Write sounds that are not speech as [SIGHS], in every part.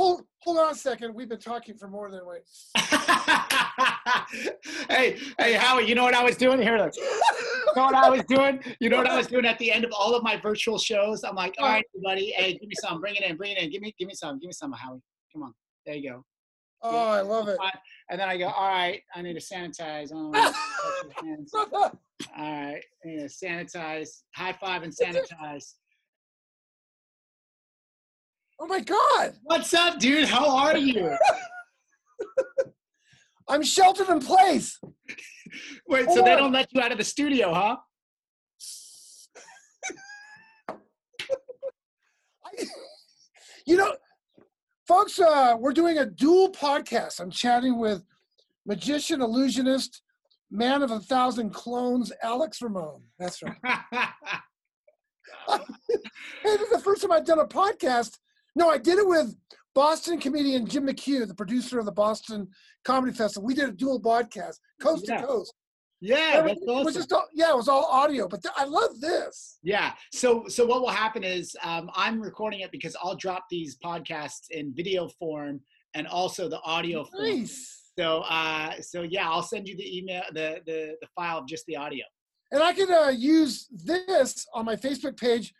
hold hold on a second. We've been talking for more than wait. [LAUGHS] hey, hey, Howie, you know what I was doing here? Look. You know what I was doing? You know what I was doing at the end of all of my virtual shows? I'm like, all right, everybody, hey, give me some, bring it in, bring it in, give me, give me some, give me some, Howie. Come on, there you go. Oh, I love it. And then I go, all right, I need to sanitize. [LAUGHS] Touch your hands. All right, I need to sanitize. High five and sanitize. Oh my God. What's up, dude? How are you? [LAUGHS] I'm sheltered in place. Wait, so they don't let you out of the studio, huh? [LAUGHS] [LAUGHS] You know, folks, uh, we're doing a dual podcast. I'm chatting with magician, illusionist, man of a thousand clones, Alex Ramon. That's right. Hey, this is the first time I've done a podcast. No, I did it with Boston comedian Jim McHugh, the producer of the Boston Comedy Festival. We did a dual broadcast, coast Yeah. to coast. yeah, that's Everything was just all, yeah, it was all audio, but th- I love this. Yeah. So so what will happen is um, I'm recording it because I'll drop these podcasts in video form and also the audio form. Nice. So uh, so yeah, I'll send you the email, the the the file of just the audio. And I can uh, use this on my Facebook page.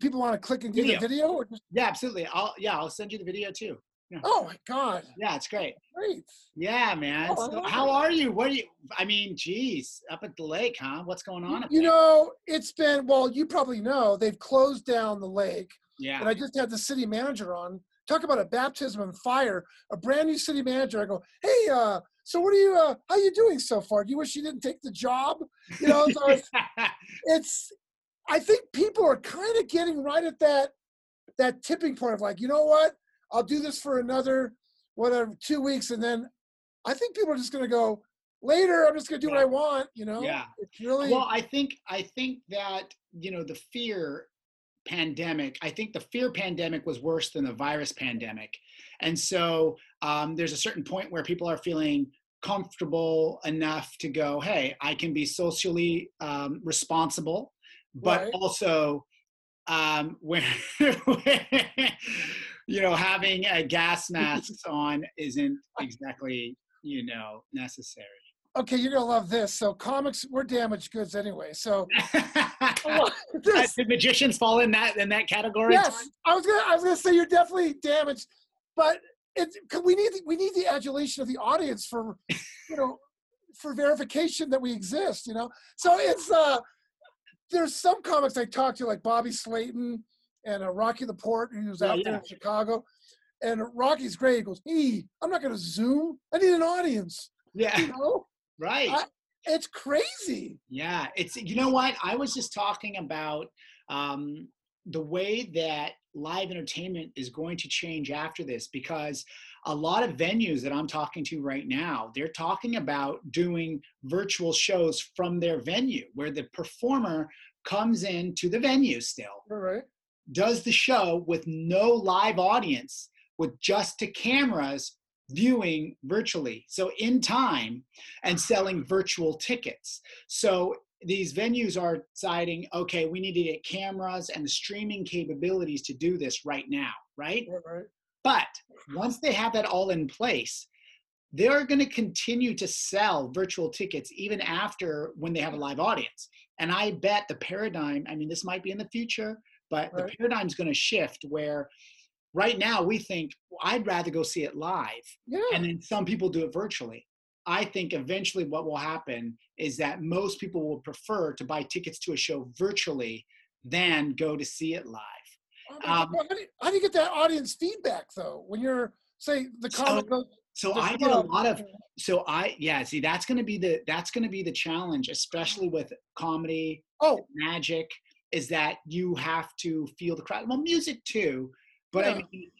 People want to click and get Video. the video. Or just, Yeah, absolutely. I'll yeah, I'll send you the video too. oh my God, Yeah, it's great. great. Yeah, man. Oh, So how are you? What are you? I mean, geez, up at the lake, huh? What's going on? up You know, it's been well. You probably know they've closed down the lake, Yeah. and I just had the city manager on. Talk about a baptism of fire. A brand new city manager. I go, hey, uh, so what are you? Uh, how are you doing so far? Do you wish you didn't take the job? You know, so it's, [LAUGHS] it's I think people are kind of getting right at that that tipping point of like, you know what? I'll do this for another whatever two weeks, and then I think people are just gonna go later. I'm just gonna do what I want. You know? Yeah. It's really well i think i think that you know the fear pandemic i think the fear pandemic was worse than the virus pandemic and so um, there's a certain point where people are feeling comfortable enough to go hey i can be socially um, responsible but Right. also um, [LAUGHS] where, you know having a gas masks on isn't exactly you know necessary okay. You're gonna love this. So comics, we're damaged goods anyway. So [LAUGHS] [LAUGHS] Uh, Did magicians fall in that in that category? yes, I was gonna I was gonna say you're definitely damaged, but it's 'cause we need the, we need the adulation of the audience for you know for verification that we exist. You know, so it's uh there's some comics I talked to like Bobby Slayton and uh, Rocky LaPorte who's Yeah, out there yeah. in Chicago. And Rocky's great. He goes, "Hey, I'm not going to Zoom. I need an audience." Yeah, You know, right. I- it's crazy. Yeah, it's you know what I was just talking about um, the way that live entertainment is going to change after this because a lot of venues that I'm talking to right now they're talking about doing virtual shows from their venue where the performer comes into the venue still right. does the show with no live audience with just to cameras viewing virtually so in time and selling virtual tickets so these venues are deciding okay we need to get cameras and the streaming capabilities to do this right now right Right. right. But once they have that all in place they're going to continue to sell virtual tickets even after when they have a live audience and i bet the paradigm i mean this might be in the future but the Right. paradigm's going to shift where right now we think well, i'd rather go see it live Yeah. and then some people do it virtually i think eventually what will happen is that most people will prefer to buy tickets to a show virtually than go to see it live. Um, how, do you, how do you get that audience feedback though? When you're say the So- comic goes, so i did a lot of so i yeah see that's going to be the that's going to be the challenge especially with comedy oh magic is that you have to feel the crowd well music too but i mean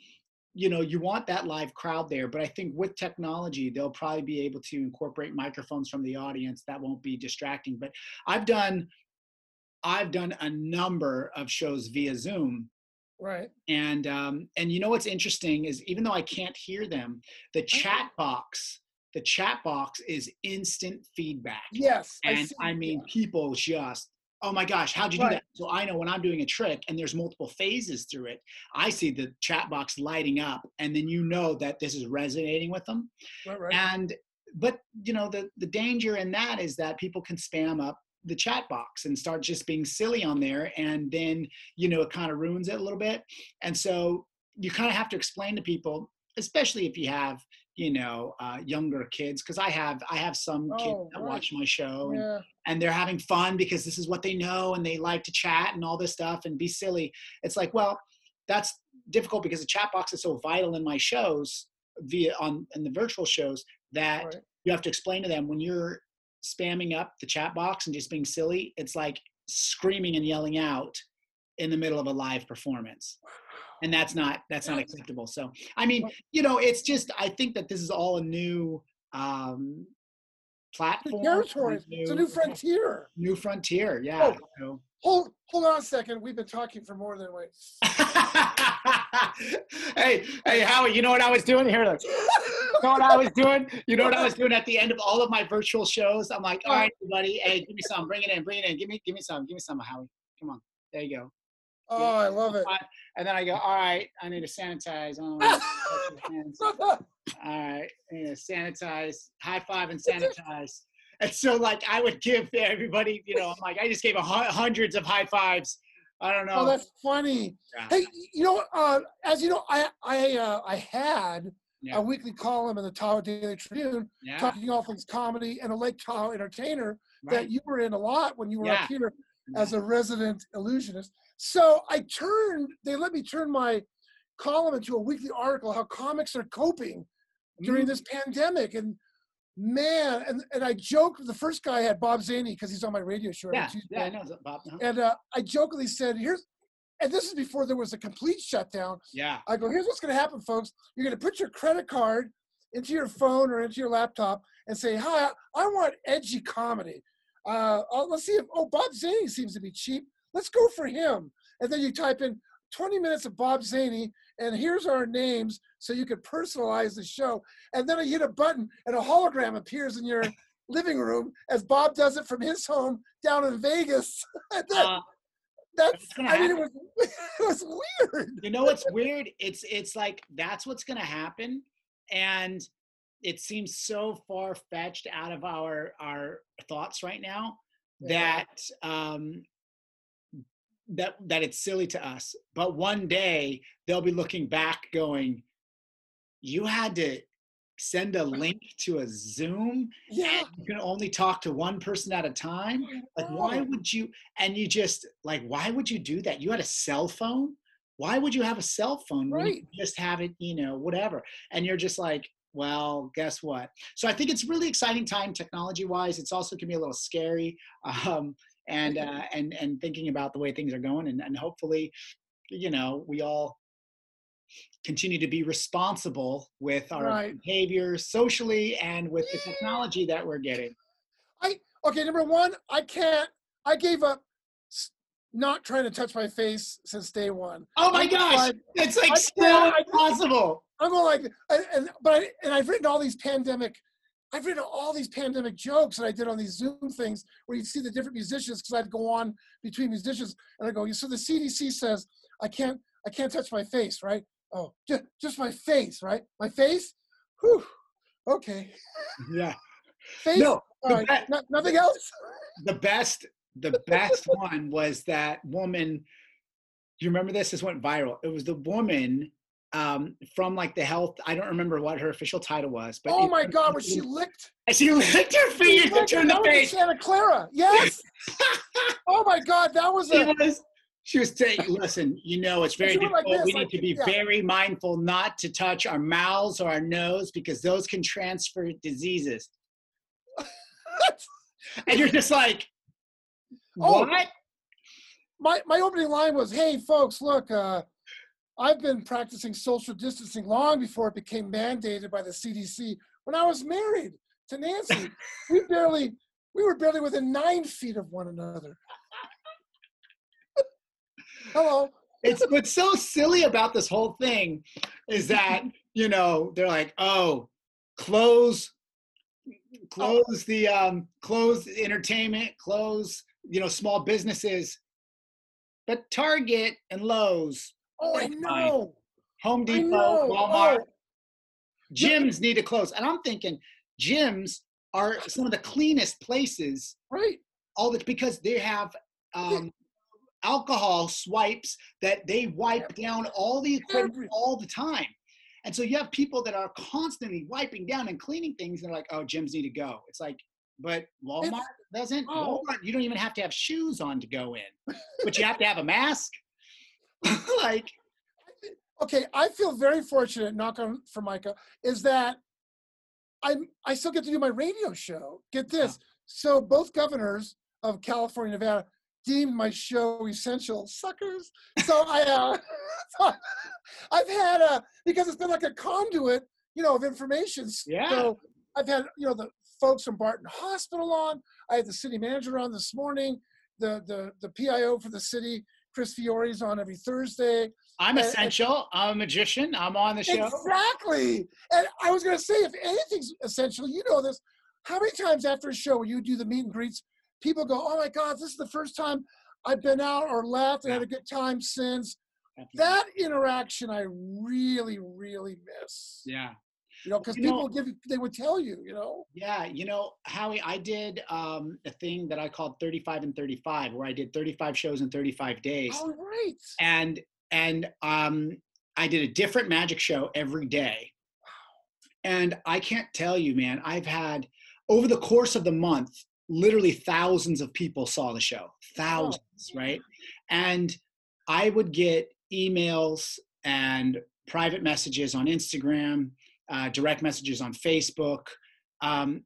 you know you want that live crowd there but i think with technology they'll probably be able to incorporate microphones from the audience that won't be distracting but i've done i've done a number of shows via zoom right. and um, and you know what's interesting is even though I can't hear them, the chat box, the chat box is instant feedback. Yes. And see- I mean, people just oh my gosh, how'd you do that? So I know when I'm doing a trick and there's multiple phases through it, I see the chat box lighting up, and then you know that this is resonating with them. Right, right. And but you know the the danger in that is that people can spam up the chat box and start just being silly on there and then you know it kind of ruins it a little bit and so you kind of have to explain to people especially if you have you know uh, younger kids because i have i have some kids Oh, that right. watch my show and, yeah. and they're having fun because this is what they know and they like to chat and all this stuff and be silly it's like well that's difficult because the chat box is so vital in my shows via on in the virtual shows that Right. you have to explain to them when you're spamming up the chat box and just being silly it's like screaming and yelling out in the middle of a live performance and that's not that's not acceptable so i mean you know it's just i think that this is all a new um platform territory. It's a new frontier. new frontier yeah Oh. so. Hold hold on a second. We've been talking for more than wait. [LAUGHS] hey hey howie you know what i was doing here look. you know what I was doing? You know what I was doing at the end of all of my virtual shows? I'm like, all right, buddy, hey, give me some, bring it in, bring it in, give me, give me some, give me some, Howie. Come on, there you go. Oh, I love it. And then I go, all right, I need to sanitize. Oh. [LAUGHS] All right, I need to sanitize, high five and sanitize. And so, like, I would give everybody, you know, I'm like, I just gave a hundreds of high fives. I don't know. oh, that's funny. Yeah. Hey, you know, uh, as you know, I I uh, I had Yeah. a weekly column in the Tahoe Daily Tribune yeah, talking all things comedy and a Lake Tahoe entertainer that you were in a lot when you were up here as a resident illusionist. So I turned, they let me turn my column into a weekly article how comics are coping during Mm. this pandemic. And man, and, and I joked the first guy I had Bob Zany because he's on my radio show. Yeah, Tuesday. yeah, I know, Bob. And uh, I jokingly said, here's, and this is before there was a complete shutdown. Yeah, I go, here's what's going to happen, folks. You're going to put your credit card into your phone or into your laptop and say, hi, I want edgy comedy. Uh, oh, let's see if, oh, Bob Zany seems to be cheap. Let's go for him. And then you type in 20 minutes of Bob Zany, and here's our names so you could personalize the show. And then I hit a button, and a hologram appears in your [LAUGHS] living room as Bob does it from his home down in Vegas. [LAUGHS] That- uh, that's, I mean, it was, [LAUGHS] it was weird. you know what's weird? It's it's like that's what's gonna happen, and it seems so far fetched out of our our thoughts right now that um that that it's silly to us. But one day they'll be looking back, going, "You had to send a link to a Zoom Yeah. you can only talk to one person at a time? Like why would you and you just like why would you do that? You had a cell phone? Why would you have a cell phone when you Right. just have it you know whatever? And you're just like well guess what? So i think it's really exciting time technology wise it's also can be a little scary [LAUGHS] um, and uh, and and thinking about the way things are going and, and hopefully you know we all continue to be responsible with our Right. behaviors socially and with the technology that we're getting i Okay, number one, I can't. I gave up not trying to touch my face since day one. oh my I'm gosh it's like I I- impossible I'm going like, and, and but I, and I've written all these pandemic. I've written all these pandemic jokes that I did on these Zoom things where you see the different musicians because I'd go on between musicians and I go, you so the CDC says I can't, I can't touch my face, right? Oh, just, just my face, right? My face. Whew. Okay. yeah Face. no all the right. be- no- nothing else. [LAUGHS] the best the best one was that woman Do you remember this this went viral it was the woman um, from like the health i don't remember what her official title was but Oh it- my God! When she licked [LAUGHS] she licked her fingers to turn the was Santa Clara. Yes. [LAUGHS] oh my God, that was she a. was she was saying listen you know it's very She went like difficult we this, need to be yeah. very mindful not to touch our mouths or our nose because those can transfer diseases [LAUGHS] and you're just like Oh. what my my opening line was, "Hey, folks, look, uh, I've been practicing social distancing long before it became mandated by the CDC. When I was married to Nancy, [LAUGHS] we barely we were barely within nine feet of one another. [LAUGHS] Hello. it's what's so silly about this whole thing is that [LAUGHS] you know they're like oh close close the um close entertainment close you know, small businesses, but Target and Lowe's, Oh, I know. Home Depot. Walmart, Oh, gyms need to close. And I'm thinking gyms are some of the cleanest places right. all the because they have um, alcohol swipes that they wipe down all the equipment all the time. And so you have people that are constantly wiping down and cleaning things. And they're like, oh, gyms need to go. It's like, but Walmart doesn't. oh. Walmart, you don't even have to have shoes on to go in, but you have to [LAUGHS] have a mask. [LAUGHS] like, okay, I feel very fortunate, knock on Formica, is that I'm I still get to do my radio show. Get this. So both governors of California, Nevada deemed my show essential. Suckers. So I uh [LAUGHS] so I've had a because it's been like a conduit, you know, of information. Yeah. So I've had, you know, the folks from Barton Hospital on. I had the city manager on this morning, the the the PIO for the city, Chris Fiore's on every Thursday. I'm essential. I'm a magician. I'm on the show. Exactly. And I was going to say, if anything's essential, you know this. How many times after a show, when you do the meet and greets, people go, "Oh my God, this is the first time I've been out or left and had a good time since." That interaction, I really, really miss. Yeah. You know, because You know- people give, you- they would tell you, you know. Yeah, you know, Howie, I did um, a thing that I called 35 and 35, where I did 35 shows in 35 days. All right. And and um, I did a different magic show every day. And I can't tell you, man, I've had over the course of the month, literally thousands of people saw the show. Thousands, right? And I would get emails and private messages on Instagram, uh, direct messages on Facebook, um,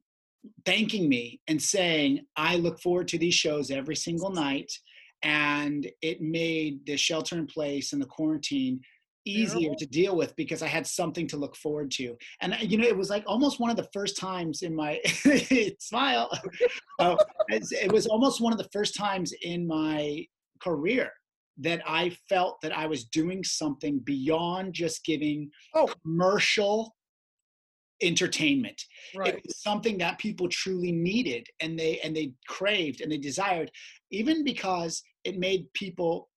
thanking me and saying, I look forward to these shows every single night. And it made the shelter in place and the quarantine easier to deal with because I had something to look forward to. And, uh, you know, it was like almost one of the first times in my [LAUGHS] smile. [LAUGHS] oh, it was almost one of the first times in my career that I felt that I was doing something beyond just giving Oh. commercial entertainment. Right. it was something that people truly needed and they and they craved and they desired even because it made people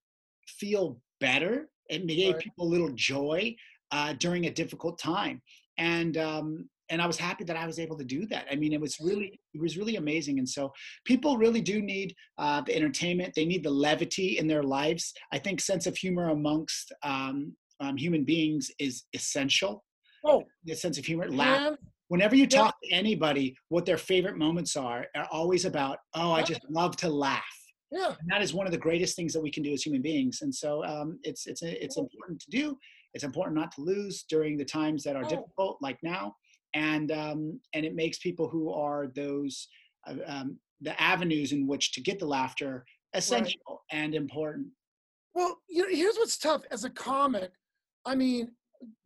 feel better it gave Right. people a little joy uh, during a difficult time. And um, and i was happy that i was able to do that. I mean it was really it was really amazing. And so people really do need uh, the entertainment. They need the levity in their lives. I think sense of humor amongst um, um, human beings is essential Oh, the sense of humor laugh man. whenever you Yeah. talk to anybody what their favorite moments are are always about oh i just love to laugh Yeah. and that is one of the greatest things that we can do as human beings and so um, it's it's it's important to do it's important not to lose during the times that are Oh. difficult like now and um, and it makes people who are those uh, um, the avenues in which to get the laughter essential and important Well, you know, here's what's tough as a comic. I mean,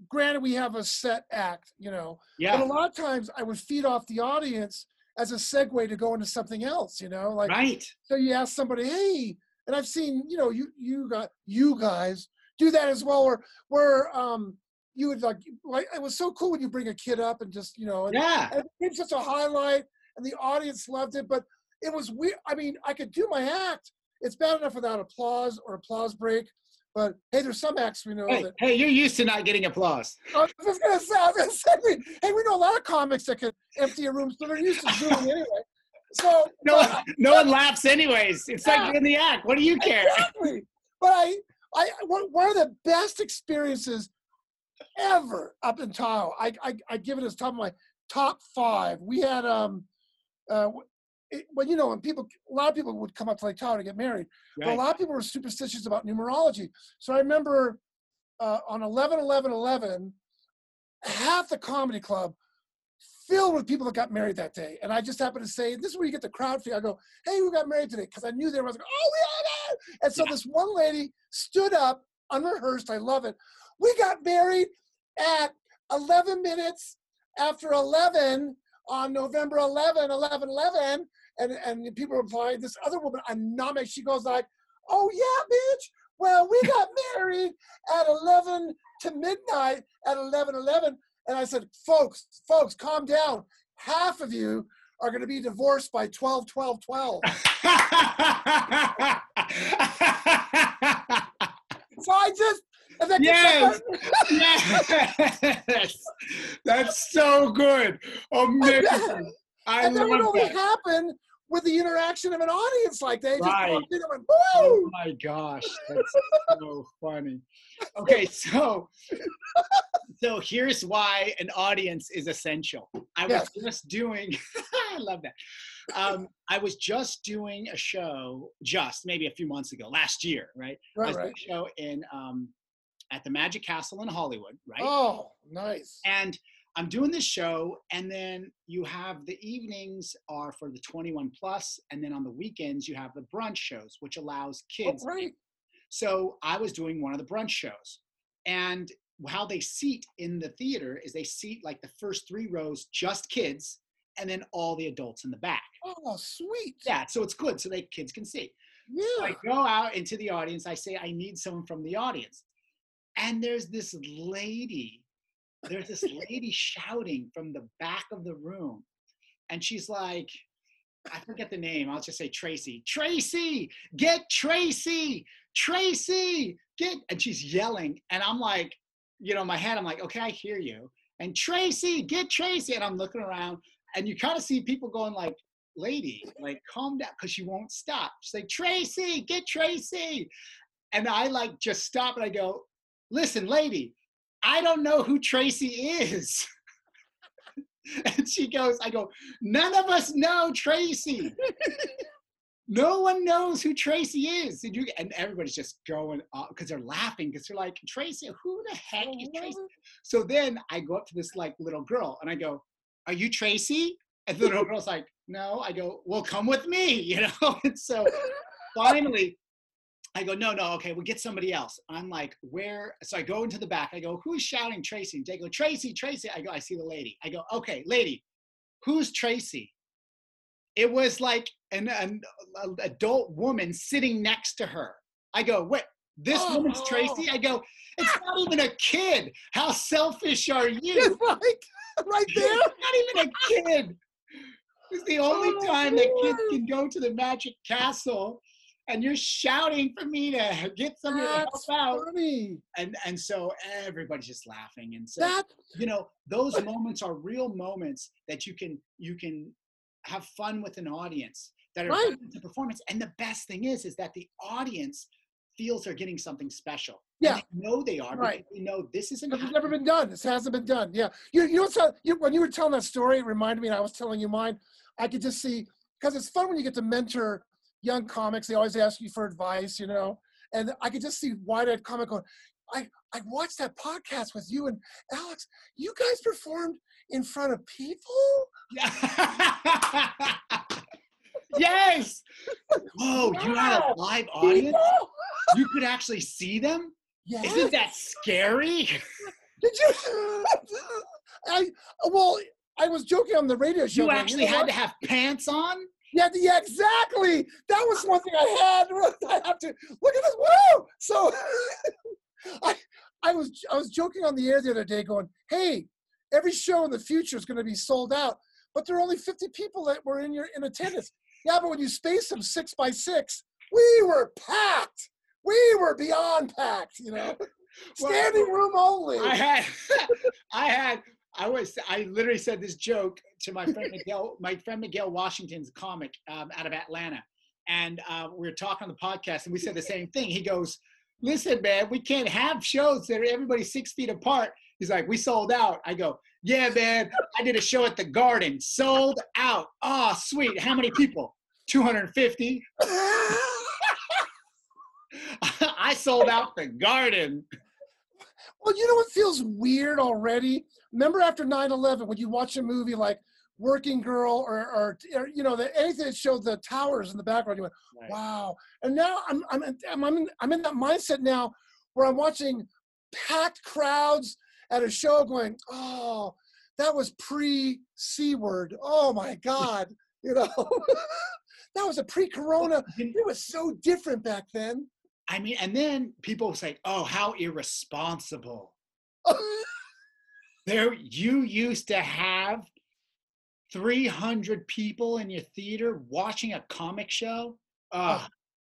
granted, we have a set act, you know, but yeah a lot of times I would feed off the audience as a segue to go into something else, you know, like right so you ask somebody, hey, and I've seen, you know, you you got you guys do that as well, or where um you would like like it was so cool when you bring a kid up and just you know and, yeah and it became such a highlight and the audience loved it, but it was weird. I mean, I could do my act. It's bad enough without applause or applause break, but hey, there's some acts we know hey, that hey you're used to not getting applause I was just gonna say, I was gonna say, we, hey, we know a lot of comics that can empty a room, so they're used to Zoom anyway. So no but- one, no one laughs anyways it's like you're in the act what do you care exactly. But I, I, one one of the best experiences ever up in Tahoe. I, I, I give it as top of my top five. We had um, uh, it, well, you know, when people, a lot of people would come up to Lake Tahoe to get married. But a lot of people were superstitious about numerology. So I remember uh, on 11 11 11, half the comedy club filled with people that got married that day. And I just happened to say, this is where you get the crowd feel. I go, hey, we got married today. Because I knew there was like, oh, we are it. And so Yeah. this one lady stood up, unrehearsed. I love it. We got married at 11 minutes after 11 on November 11, 11, 11. And, and people replied, this other woman, Aname, she goes like, oh yeah, bitch. Well, we got [LAUGHS] married at 11 to midnight at 11, 11. And I said, folks, folks, calm down. Half of you are going to be divorced by 12, 12, 12. [LAUGHS] so I just, Yes. [LAUGHS] yes, that's so good. Amazing. I and that would only that. happen with the interaction of an audience like they just Right. walked in and went, Oh my gosh, [LAUGHS] that's so funny. Okay, so so here's why an audience is essential. I was Yes. just doing [LAUGHS] I love that. Um, I was just doing a show just maybe a few months ago, last year, right? I Right, was doing right. a show in um, at the Magic Castle in Hollywood, right? Oh, nice. And I'm doing this show, and then you have the evenings are for the 21 plus, and then on the weekends you have the brunch shows, which allows kids. Oh, kids. great. So I was doing one of the brunch shows, and how they seat in the theater is they seat like the first three rows just kids, and then all the adults in the back. Oh, sweet. Yeah, so it's good so they kids can see. So Yeah. I go out into the audience. I say, I need someone from the audience. And there's this lady, there's this lady shouting from the back of the room. And she's like, I forget the name. I'll just say Tracy. Tracy, get Tracy, Tracy, get. And she's yelling. And I'm like, you know, my head, I'm like, okay, I hear you. And Tracy, get Tracy. And I'm looking around and you kind of see people going like, lady, like calm down, because she won't stop. She's like, Tracy, get Tracy. And I like just stop and I go, listen, lady, I don't know who Tracy is. [LAUGHS] and she goes, I go, none of us know Tracy. [LAUGHS] no one knows who Tracy is. And, you, and everybody's just going because they're laughing because they're like, Tracy, who the heck is Tracy? So then I go up to this like little girl and I go, Are you Tracy? And the little girl's like, No. I go, Well, come with me, [LAUGHS] you know? And so finally, I go, No, no, okay, we'll get somebody else. I'm like, Where? So I go into the back. I go, Who's shouting Tracy? They go, Tracy, Tracy. I go, I see the lady. I go, Okay, lady, who's Tracy? It was like an, an a- adult woman sitting next to her. I go, what? this Oh, woman's oh. Tracy? I go, It's not even a kid. How selfish are [LAUGHS] you? It's like [LAUGHS] right there. Not even a [LAUGHS] kid. It's the only Oh, time that kids can go to the Magic Castle, and you're shouting for me to [LAUGHS] get somebody to help out. funny. And and so everybody's just laughing. And so That you know those [LAUGHS] moments are real moments that you can you can have fun with an audience that are Right. the performance. And the best thing is is that the audience feels they're getting something special. Yeah. And they know they are. Right. Because they know this isn't. Because it's never been done. This hasn't been done. Yeah. You, you know, what's, uh, you, when you were telling that story, it reminded me, and I was telling you mine, I could just see, because it's fun when you get to mentor young comics. They always ask you for advice, you know, and I could just see wide-eyed comic going, I, I watched that podcast with you and Alex. You guys performed in front of people? [LAUGHS] yes. Whoa, you had a live audience? You could actually see them? Yes. Isn't that scary? Did you? [LAUGHS] I, well, I was joking on the radio show. You actually know had what? to have pants on? Yeah, yeah, exactly. That was one thing I had. [LAUGHS] I have to look at this. Woo! So [LAUGHS] I I was I was joking on the air the other day, going, "Hey, every show in the future is going to be sold out, but there are only 50 people that were in your in attendance. yeah, but when you space them six by six, we were packed. We were beyond packed. You know, [LAUGHS] Well, standing room only. I had, I had, I was, I literally said this joke to my friend Miguel, [LAUGHS] my friend Miguel Washington's comic um, out of Atlanta. And uh, we were talking on the podcast and we said the same thing. He goes, listen, man, we can't have shows that are everybody six feet apart. He's like, we sold out. I go, yeah, man, I did a show at the garden, sold out. Oh, sweet. How many people? 250. [LAUGHS] I sold out the garden. Well, you know what feels weird already? Remember after 9-11 when you watch a movie like Working Girl or, or, or you know, the, anything that showed the towers in the background, you went, Right. wow. And now I'm, I'm, I'm, I'm, in, I'm in that mindset now where I'm watching packed crowds at a show going, oh, that was pre-C word. Oh my God. You know, [LAUGHS] that was a pre-corona. It was so different back then. I mean, and then people say, "Oh, how irresponsible!" [LAUGHS] There, you used to have 300 people in your theater watching a comic show? Oh,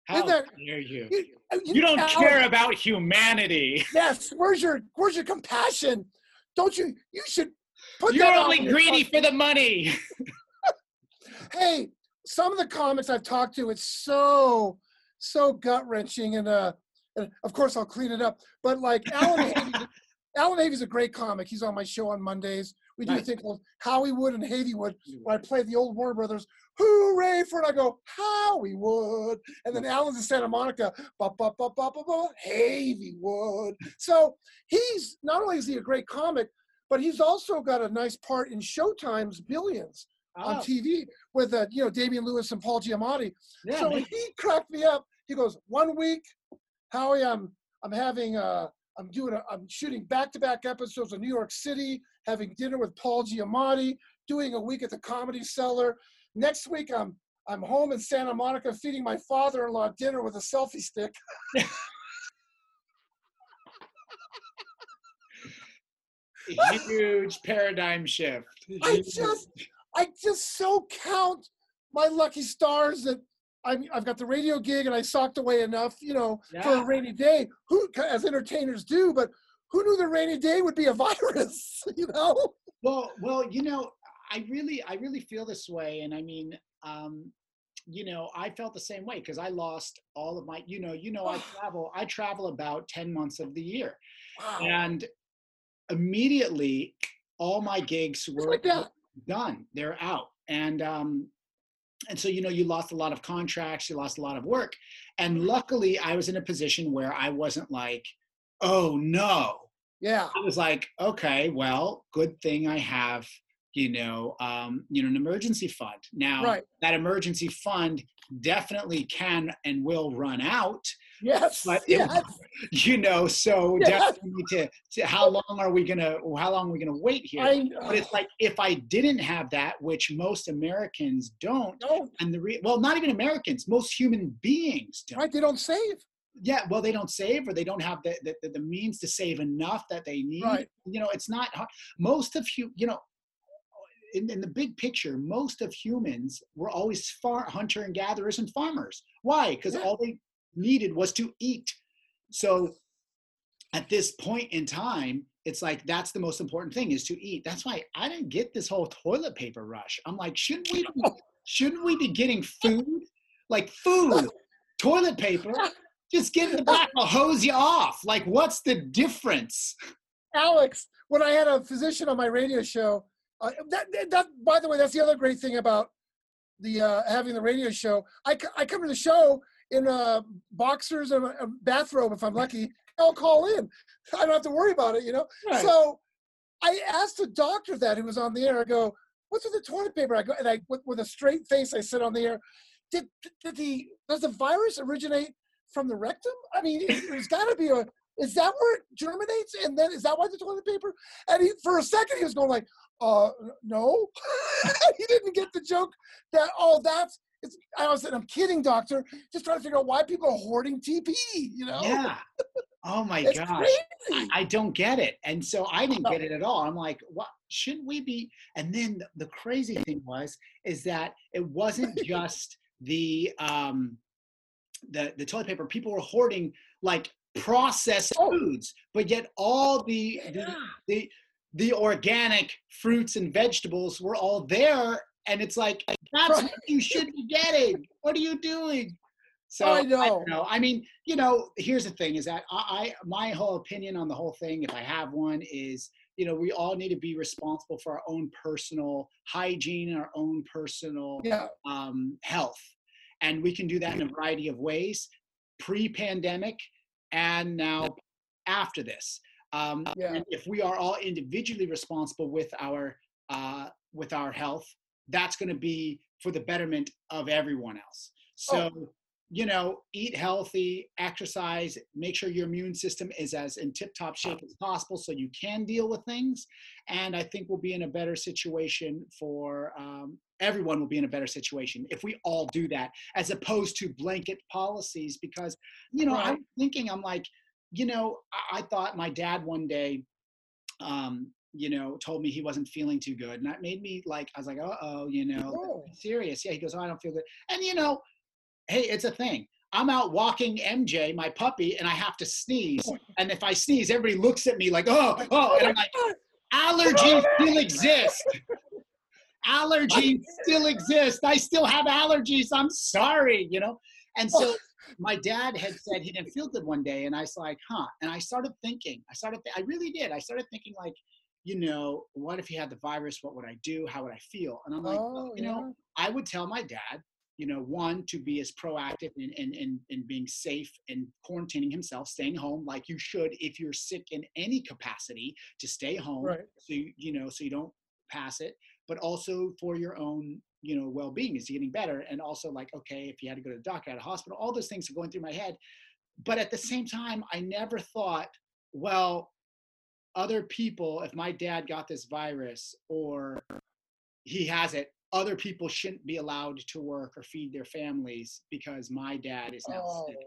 how that- dare you? You, You don't Alex, care about humanity. Yes. Where's your Where's your compassion? Don't you? You should put You're only your greedy fucking- for the money. [LAUGHS] hey, some of the comics I've talked to, it's so so gut wrenching, and uh, and of course I'll clean it up. But like Allan Allan Havey's a great comic. He's on my show on Mondays. We do a Nice. thing called Howie Wood and Havey Wood, where I play the old Warner Brothers. Hooray for it! I go Howie Wood, and then Allan's in Santa Monica. Ba ba ba ba ba ba. Havey Wood. So he's not only is he a great comic, but he's also got a nice part in Showtime's Billions on Oh, TV with uh, you know Damian Lewis and Paul Giamatti. yeah, so man. he cracked me up. He goes, one week, Howie, I'm I'm having uh I'm doing a I'm shooting back to back episodes of New York City, having dinner with Paul Giamatti, doing a week at the Comedy Cellar. Next week, I'm I'm home in Santa Monica feeding my father-in-law dinner with a selfie stick. [LAUGHS] huge paradigm shift. I just, I just so count my lucky stars that I'm, I've got the radio gig and I socked away enough, you know, for a rainy day. Who, as entertainers do, but who knew the rainy day would be a [LAUGHS] virus? You know? Well, well, you know, I really, I really feel this way, and I mean, um, you know, I felt the same way because I lost all of my, you know, you know, I [SIGHS] travel, I travel about ten months of the year, Wow. and immediately all my gigs were like done. They're out, and um, and so you know, you lost a lot of contracts, you lost a lot of work, and luckily, I was in a position where I wasn't like, oh no, Yeah. I was like, okay, well, good thing I have, you know, um, you know, an emergency fund. Now, Right. that emergency fund definitely can and will run out. Yes. But it- [LAUGHS] You know, so Yes. definitely to, to how long are we gonna how long are we gonna wait here? I but it's like if I didn't have that, which most Americans don't, no, and the re- well, not even Americans, most human beings don't right. They don't save. yeah well they don't save or they don't have the, the, the, the means to save enough that they need Right. you know it's not hard. most of you you know in, in the big picture most of humans were always far hunter and gatherers and farmers. Why? Because Yeah. all they needed was to eat. So at this point in time it's like that's the most important thing is to eat. That's why i didn't get this whole toilet paper rush. I'm like shouldn't we be, [LAUGHS] shouldn't we be getting food? Like food toilet paper. Just get in the back i'll hose you off. Like what's the difference? Alex, when I had a physician on my radio show, uh, that, that, by the way, that's the other great thing about the uh, having the radio show. I, I come to the show in uh, boxers and a, a bathrobe if I'm lucky. I'll call in. I don't have to worry about it, you know. So I asked the doctor that who was on the air. I go, "What's with the toilet paper?" I go, and I with, with a straight face, I said on the air, "Did, did the does the virus originate from the rectum? I mean, it, there's got to be a. Is that where it germinates? And then is that why the toilet paper?" And he, for a second, he was going like, "Uh, no." [LAUGHS] he didn't get the joke that oh, that's. It's, I was saying, I'm kidding, doctor. Just trying to figure out why people are hoarding TP. You know? yeah oh my [LAUGHS] gosh. I, I don't get it and so i didn't get it at all i'm like what shouldn't we be and then the, the crazy thing was is that it wasn't [LAUGHS] just the um the the toilet paper people were hoarding like processed Oh. foods but yet all the, the Yeah. the the organic fruits and vegetables were all there and it's like that's what you should be getting what are you doing so I I know. don't know. I mean, you know, here's the thing: is that I, I, my whole opinion on the whole thing, if I have one, is you know we all need to be responsible for our own personal hygiene and our own personal Yeah. um, health, and we can do that in a variety of ways, pre-pandemic and now after this. Um, Yeah. And if we are all individually responsible with our uh, with our health, that's going to be for the betterment of everyone else. So, you know, eat healthy, exercise, make sure your immune system is as in tip-top shape as possible, so you can deal with things. And I think we'll be in a better situation for um, everyone. Will be in a better situation if we all do that, as opposed to blanket policies. Because, you know, Right. I'm thinking, I'm like, you know, I, I thought my dad one day um, you know, told me he wasn't feeling too good, and that made me like, I was like, uh oh, you know, Oh. serious. Yeah, he goes, oh, I don't feel good, and you know, hey, it's a thing. I'm out walking MJ, my puppy, and I have to sneeze, [LAUGHS] and if I sneeze, everybody looks at me like, oh, oh, and I'm like, allergies still exist. [LAUGHS] Allergies still exist. I still have allergies. I'm sorry, you know. And so oh. my dad had said he didn't feel good one day, and I was like, huh. And I started thinking. I started. I really did. I started thinking like, you know, what if he had the virus? What would I do? How would I feel? And I'm like, well, Oh, you know, I would tell my dad, you know, one to be as proactive in in, in, in being safe and quarantining himself, staying home like you should if you're sick in any capacity to stay home, Right. so you, you know, so you don't pass it, but also for your own you know well-being is he getting better and also like okay if you had to go to the doctor at a hospital all those things are going through my head but at the same time i never thought well other people if my dad got this virus or he has it other people shouldn't be allowed to work or feed their families because my dad is now Oh, sick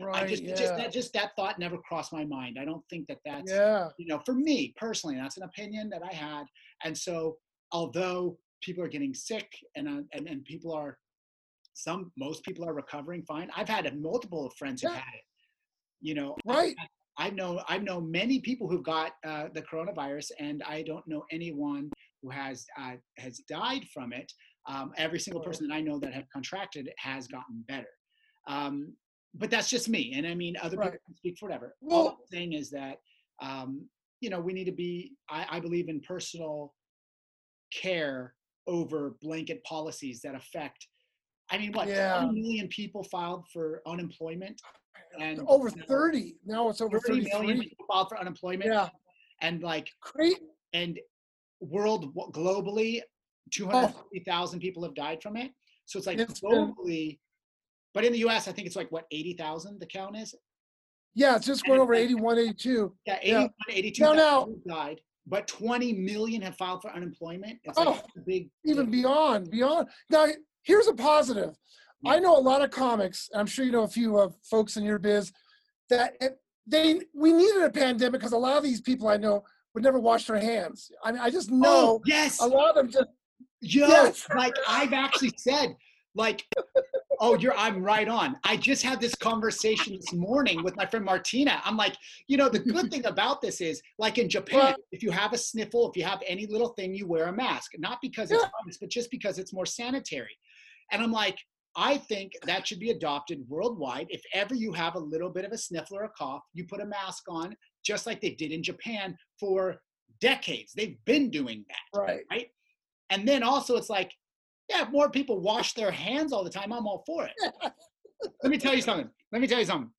right. i just yeah. just that just that thought never crossed my mind i don't think that that's yeah. you know, for me personally, that's an opinion that I had. And so, although people are getting sick and uh, and and people are, some most people are recovering fine. I've had multiple friends who've Yeah. had it. You know, Right. I know I know many people who've got uh, the coronavirus, and I don't know anyone who has uh, has died from it. Um, every single person that I know that have contracted it has gotten better. Um, but that's just me, and I mean, other Right. people can speak for whatever. All Well- I'm saying is that um, you know we need to be. I, I believe in personal care over blanket policies that affect. I mean, what? Yeah. 20 million people filed for unemployment, and Over 30. Now it's over 30 million people filed for unemployment Yeah. and like Great. and world globally 250,000 people have died from it so it's like It's been- globally but in the US I think it's like what 80,000 the count is Yeah, it's just going over 81, 82. yeah Yeah. 81 82,000 now- died but 20 million have filed for unemployment it's like Oh, a big Even beyond, beyond. Now, here's a positive. I know a lot of comics, and I'm sure you know a few uh, folks in your biz, that they we needed a pandemic because a lot of these people I know would never wash their hands. I mean, I just know oh, yes a lot of them just Yo, Yes. like I've actually said, like, oh, you're I'm right on. I just had this conversation this morning with my friend Martina. I'm like, you know, the good [LAUGHS] thing about this is, like in Japan, Right. if you have a sniffle, if you have any little thing, you wear a mask. Not because it's obvious, but just because it's more sanitary. And I'm like, I think that should be adopted worldwide. If ever you have a little bit of a sniffle or a cough, you put a mask on, just like they did in Japan for decades. They've been doing that right. right? And then also it's like, yeah, if more people wash their hands all the time, I'm all for it. Let me tell you something. Let me tell you something.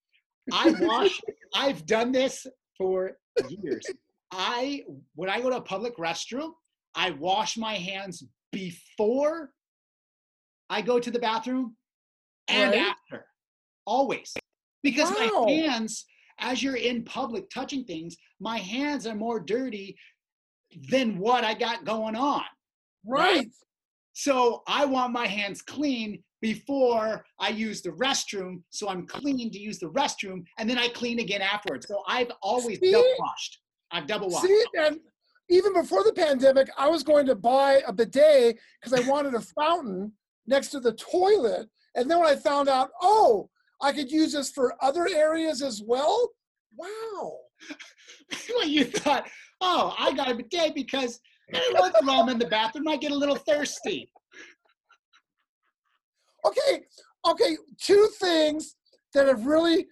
I wash, I've done this for years. I when I go to a public restroom, I wash my hands before I go to the bathroom and Right. after. Always. Because Wow. my hands, as you're in public touching things, my hands are more dirty than what I got going on. Right. So I want my hands clean before I use the restroom. So I'm clean to use the restroom and then I clean again afterwards. So I've always See? double washed. I've double washed. See, and even before the pandemic, I was going to buy a bidet because I wanted a fountain next to the toilet. And then when I found out, oh, I could use this for other areas as well. Wow. [LAUGHS] well, you thought, oh, I got a bidet because every once in a while I'm in the bathroom, I get a little thirsty. Okay. Okay. Two things that have really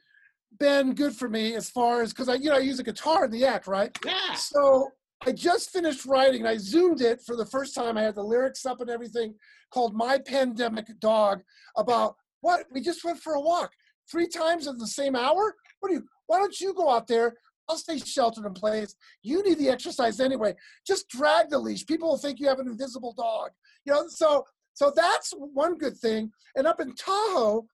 been good for me as far as because I, you know, I use a guitar in the act, right? Yeah. So I just finished writing and I zoomed it for the first time. I had the lyrics up and everything called My Pandemic Dog about what? We just went for a walk three times in the same hour? What do you, why don't you go out there? I'll stay sheltered in place. You need the exercise anyway. Just drag the leash. People will think you have an invisible dog. You know, so so that's one good thing. And up in Tahoe,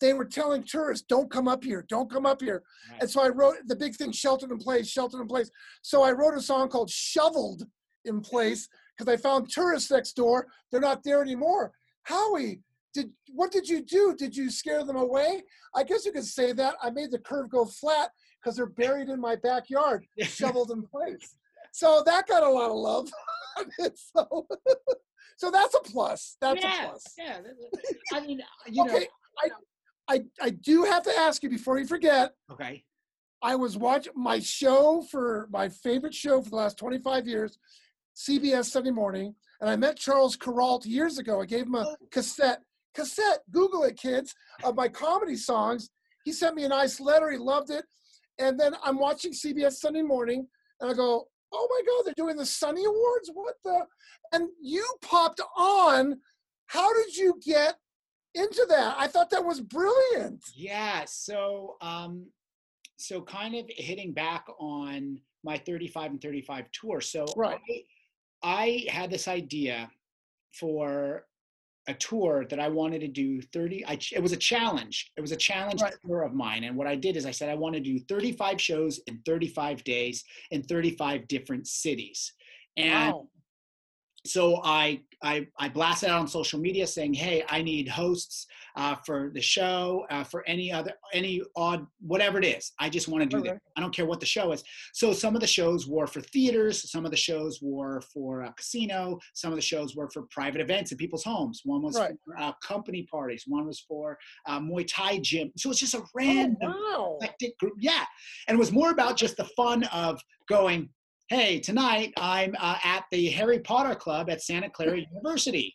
they were telling tourists, don't come up here, don't come up here. Right. And so I wrote the big thing, sheltered in place, sheltered in place. So I wrote a song called Shoveled in Place because I found tourists next door. They're not there anymore. Howie, did what did you do? Did you scare them away? I guess you could say that. I made the curve go flat because they're buried in my backyard, [LAUGHS] shoveled in place. so that got a lot of love. [LAUGHS] so, [LAUGHS] so that's a plus. That's yeah, a plus. Yeah. I mean, uh, you know. Okay, I, I, I do have to ask you before you forget. Okay. I was watching my show for my favorite show for the last 25 years, CBS Sunday Morning, and I met Charles Kuralt years ago. I gave him a oh. cassette. Cassette, Google it, kids, of my comedy songs. He sent me a nice letter. He loved it. And then I'm watching CBS Sunday Morning, and I go, "Oh my God, they're doing the Sunny Awards! What the?" And you popped on. How did you get into that? I thought that was brilliant. Yeah. So, um, so kind of hitting back on my 35 and 35 tour. So Right. I, I had this idea for a tour that I wanted to do 30. I, it was a challenge. It was a challenge Right. tour of mine. And what I did is I said, I want to do 35 shows in 35 days in 35 different cities. And Wow. So I, I I blasted out on social media saying, "Hey, I need hosts uh, for the show, uh, for any other any odd whatever it is. I just want to do Right, that. I don't care what the show is." So some of the shows were for theaters, some of the shows were for a casino, some of the shows were for private events in people's homes. One was Right. for uh, company parties. One was for uh, Muay Thai gym. So it's just a Oh, random wow. eclectic group. Yeah. And it was more about just the fun of going, hey, tonight I'm uh, at the Harry Potter Club at Santa Clara [LAUGHS] University.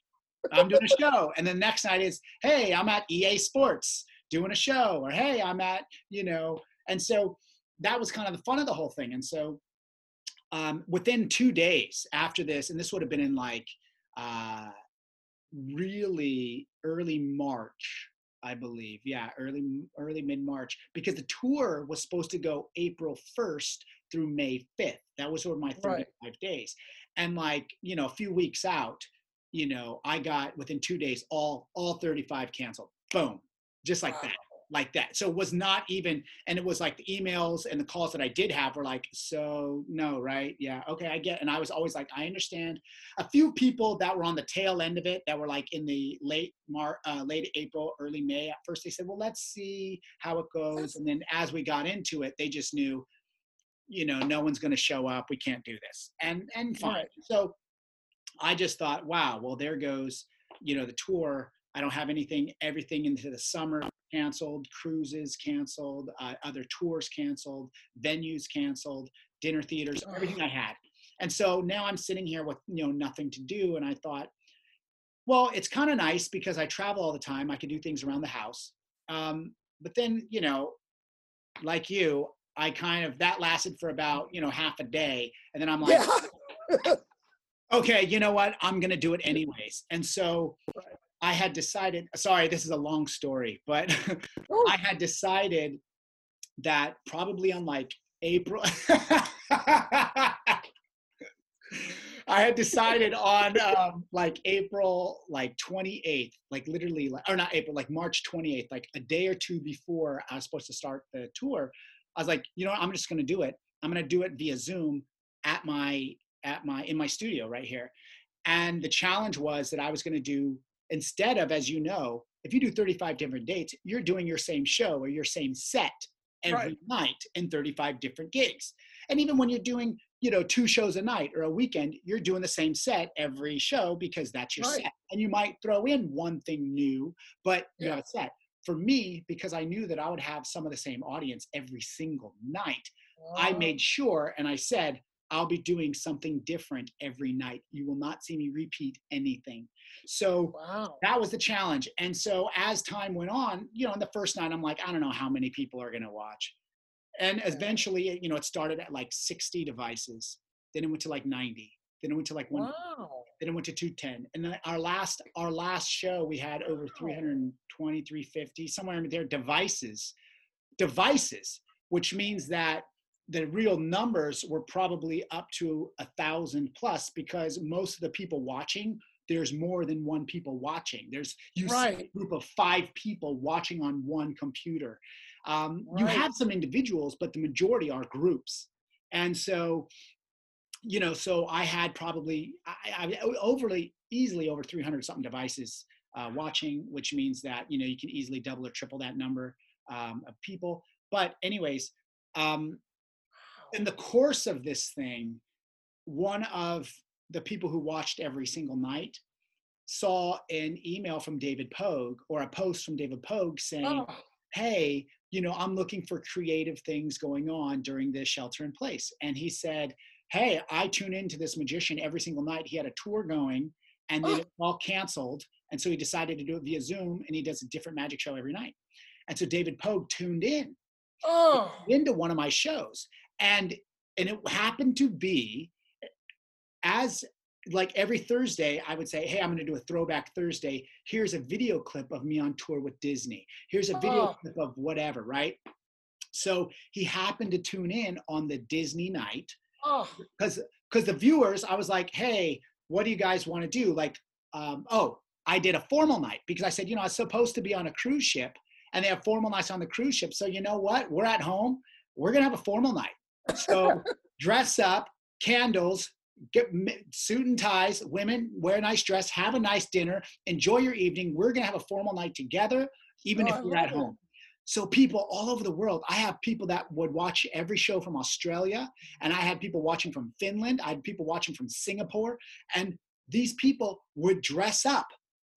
I'm doing a show. And the next night is, hey, I'm at EA Sports doing a show. Or hey, I'm at, you know, and so that was kind of the fun of the whole thing. And so um, within two days after this, and this would have been in like uh, really early March, I believe. Yeah, early early mid March because the tour was supposed to go April 1st through May 5th. That was sort of my 35 Right. days. And like, you know, a few weeks out, you know, I got within 2 days all all 35 canceled. Boom. Just like Wow. that. Like that. So it was not even and it was like the emails and the calls that I did have were like, so no, right? Yeah, okay, I get. And I was always like, I understand a few people that were on the tail end of it that were like in the late Mar, uh, late April, early May. At first, they said, "Well, let's see how it goes," and then as we got into it, they just knew, you know, no one's going to show up. We can't do this, and and fine. Right. So I just thought, wow, well, there goes, you know, the tour. I don't have anything. Everything into the summer canceled, cruises canceled, uh, other tours canceled, venues canceled, dinner theaters, everything I had. And so now I'm sitting here with you know nothing to do, and I thought, well, it's kind of nice because I travel all the time. I can do things around the house. Um, but then you know, like you, I kind of that lasted for about you know half a day, and then I'm like, Yeah. [LAUGHS] okay, you know what? I'm going to do it anyways. And so I had decided, sorry, this is a long story, but Oh. [LAUGHS] I had decided that probably on like April, [LAUGHS] I had decided on um, like April like 28th, like literally, like, or not April, like March 28th, like a day or two before I was supposed to start the tour. I was like, you know what? I'm just going to do it. I'm going to do it via Zoom at my at my in my studio right here. And the challenge was that I was going to do instead of, as you know, if you do 35 different dates, you're doing your same show or your same set every Right. night in 35 different gigs. And even when you're doing, you know, two shows a night or a weekend, you're doing the same set every show because that's your Right. set. And you might throw in one thing new, but you Yeah. have a set. For me, because I knew that I would have some of the same audience every single night, I Oh. made sure and I said, I'll be doing something different every night. You will not see me repeat anything. So Wow. that was the challenge. And so as time went on, you know, on the first night, I'm like, I don't know how many people are going to watch. And eventually, you know, it started at like 60 devices. Then it went to like 90. Then it went to like one. Wow. Then it went to 210. And then our last, our last show, we had over 320, 350, somewhere in there, devices, devices, which means that the real numbers were probably up to a thousand plus because most of the people watching there's more than one people watching. There's you see a group of five people watching on one computer. Um, you have some individuals but the majority are groups. And so you know so i had probably I, I overly easily over 300 something devices uh, watching which means that you know you can easily double or triple that number um, of people. But anyways um, in the course of this thing, one of the people who watched every single night saw an email from David Pogue or a post from David Pogue saying, Oh, hey, you know, I'm looking for creative things going on during this shelter in place. And he said, hey, I tune into this magician every single night. He had a tour going and then Oh. it all canceled. And so he decided to do it via Zoom and he does a different magic show every night. And so David Pogue tuned in oh, into one of my shows and and it happened to be as like every thursday i would say hey i'm going to do a throwback thursday here's a video clip of me on tour with disney here's a video Oh. clip of whatever right so he happened to tune in on the disney night oh, because because the viewers i was like hey what do you guys want to do? Like um, oh i did a formal night because i said you know i was supposed to be on a cruise ship and they have formal nights on the cruise ship. So you know what? We're at home. We're gonna have a formal night. So [LAUGHS] dress up candles get suit and ties women wear a nice dress have a nice dinner enjoy your evening. We're gonna have a formal night together even Oh, if we're at it. home so people all over the world i have people that would watch every show from australia and i had people watching from finland i had people watching from singapore and these people would dress up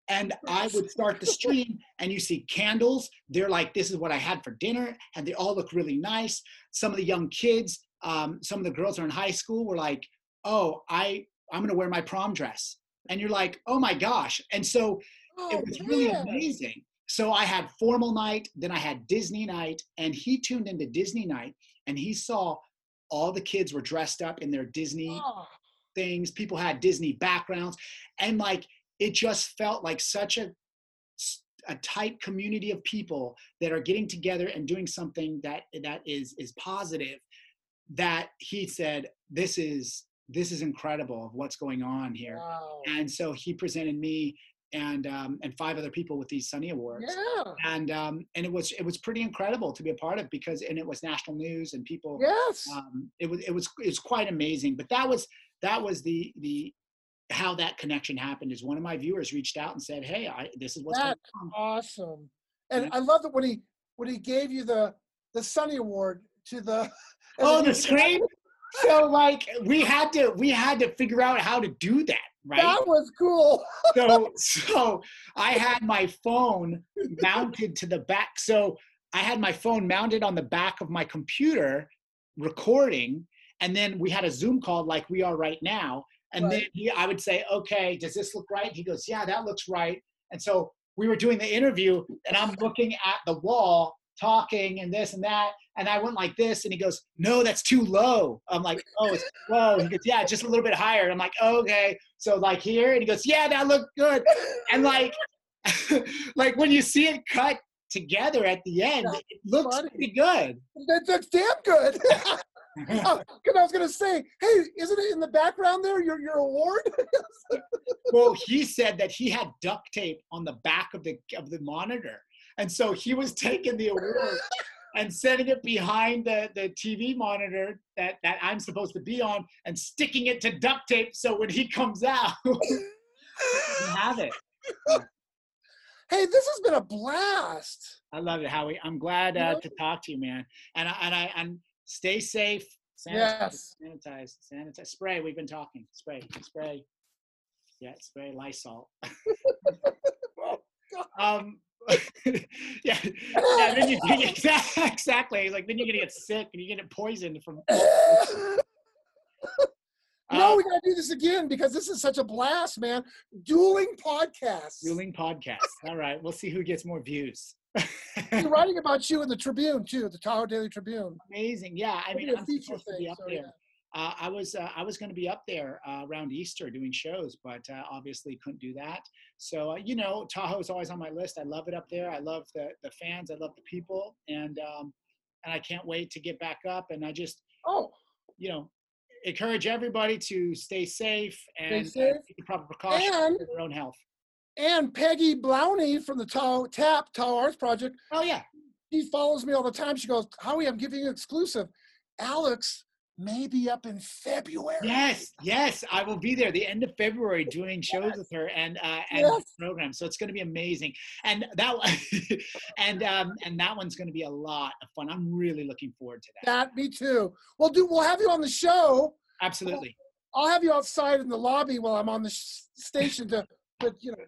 and i would start the [LAUGHS] stream and you see candles they're like this is what i had for dinner and they all look really nice. Some of the young kids um, some of the girls are in high school were like oh i i'm going to wear my prom dress and you're like oh my gosh and so oh, it was really amazing. So I had formal night, then I had Disney night, and he tuned into Disney night and he saw all the kids were dressed up in their Disney Oh, things. People had Disney backgrounds, and like it just felt like such a a tight community of people that are getting together and doing something that that is is positive. That he said, "This is this is incredible of what's going on here." wow. and so he presented me and um, and five other people with these Sunny Awards, Yeah. and um, and it was it was pretty incredible to be a part of because and it was national news and people. Yes. Um, it was it was it's quite amazing, but that was that was the the how that connection happened is one of my viewers reached out and said, "Hey, I, this is what's That's going on." awesome. And Yeah. I love that when he when he gave you the the Sunny Award to the [LAUGHS] Oh, the screen. [LAUGHS] So like we had to we had to figure out how to do that, right? That was cool. [LAUGHS] so so I had my phone mounted to the back. So I had my phone mounted on the back of my computer, recording, and then we had a Zoom call like we are right now. And then he, I would say, "Okay, does this look right?" He goes, "Yeah, that looks right." And so we were doing the interview, and I'm looking at the wall, talking and this and that, and I went like this, and he goes, "No, that's too low." I'm like, "Oh, it's low." He goes, "Yeah, just a little bit higher." I'm like, "Okay." So like here, and he goes, "Yeah, that looked good." And like, [LAUGHS] like when you see it cut together at the end, That's it looks funny. pretty good. That, looks damn good. [LAUGHS] Oh, because I was gonna say, hey, isn't it in the background there? Your your award? [LAUGHS] well, he said that he had duct tape on the back of the of the monitor, and so he was taking the award and setting it behind the the TV monitor that that I'm supposed to be on, and sticking it to duct tape so when he comes out, [LAUGHS] have it. hey, this has been a blast. I love it, Howie. I'm glad uh, to talk to you, man. And I, and I and stay safe. Sanitize, Yes. sanitize, sanitize. Spray. We've been talking. Spray, spray. Yeah, spray Lysol. [LAUGHS] [LAUGHS] um, yeah, yeah. Then you exactly, [LAUGHS] exactly. Like then you're gonna get sick and you're gonna get poisoned from. [LAUGHS] no, Uh, we gotta do this again because this is such a blast, man. Dueling podcasts. Dueling podcasts. All right, we'll see who gets more views. We're [LAUGHS] writing about you in the Tribune too, the Tahoe Daily Tribune. Amazing. Yeah, I mean, I'm feature supposed to thing, be up so, there. yeah. Uh, I was uh, I was going to be up there uh, around Easter doing shows, but uh, obviously couldn't do that. So uh, you know, Tahoe is always on my list. I love it up there. I love the the fans. I love the people, and um, and I can't wait to get back up. And I just Oh, you know encourage everybody to stay safe and uh, safe. take the proper precautions And- for their own health. and Peggy Blowney from the Tahoe TAP Tahoe Arts Project. Oh yeah, She follows me all the time. She goes, "Howie, I'm giving you an exclusive. Alex may be up in February." yes, yes, I will be there the end of February doing shows with her and uh, and Yes. program. So it's going to be amazing. And that one- [LAUGHS] and um, and that one's going to be a lot of fun. I'm really looking forward to that. That me too. We'll do. We'll have you on the show. Absolutely. I'll have you outside in the lobby while I'm on the sh- station to, but you know,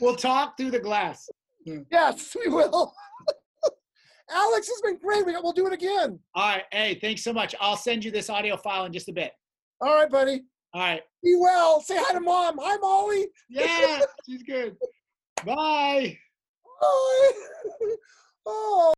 We'll talk through the glass. yes, we will. [LAUGHS] Alex, it's been great. We, we'll do it again. All right. Hey, thanks so much. I'll send you this audio file in just a bit. All right, buddy. All right. Be well. Say hi to mom. Hi, Molly. Yeah, [LAUGHS] she's good. Bye. Bye. [LAUGHS] oh.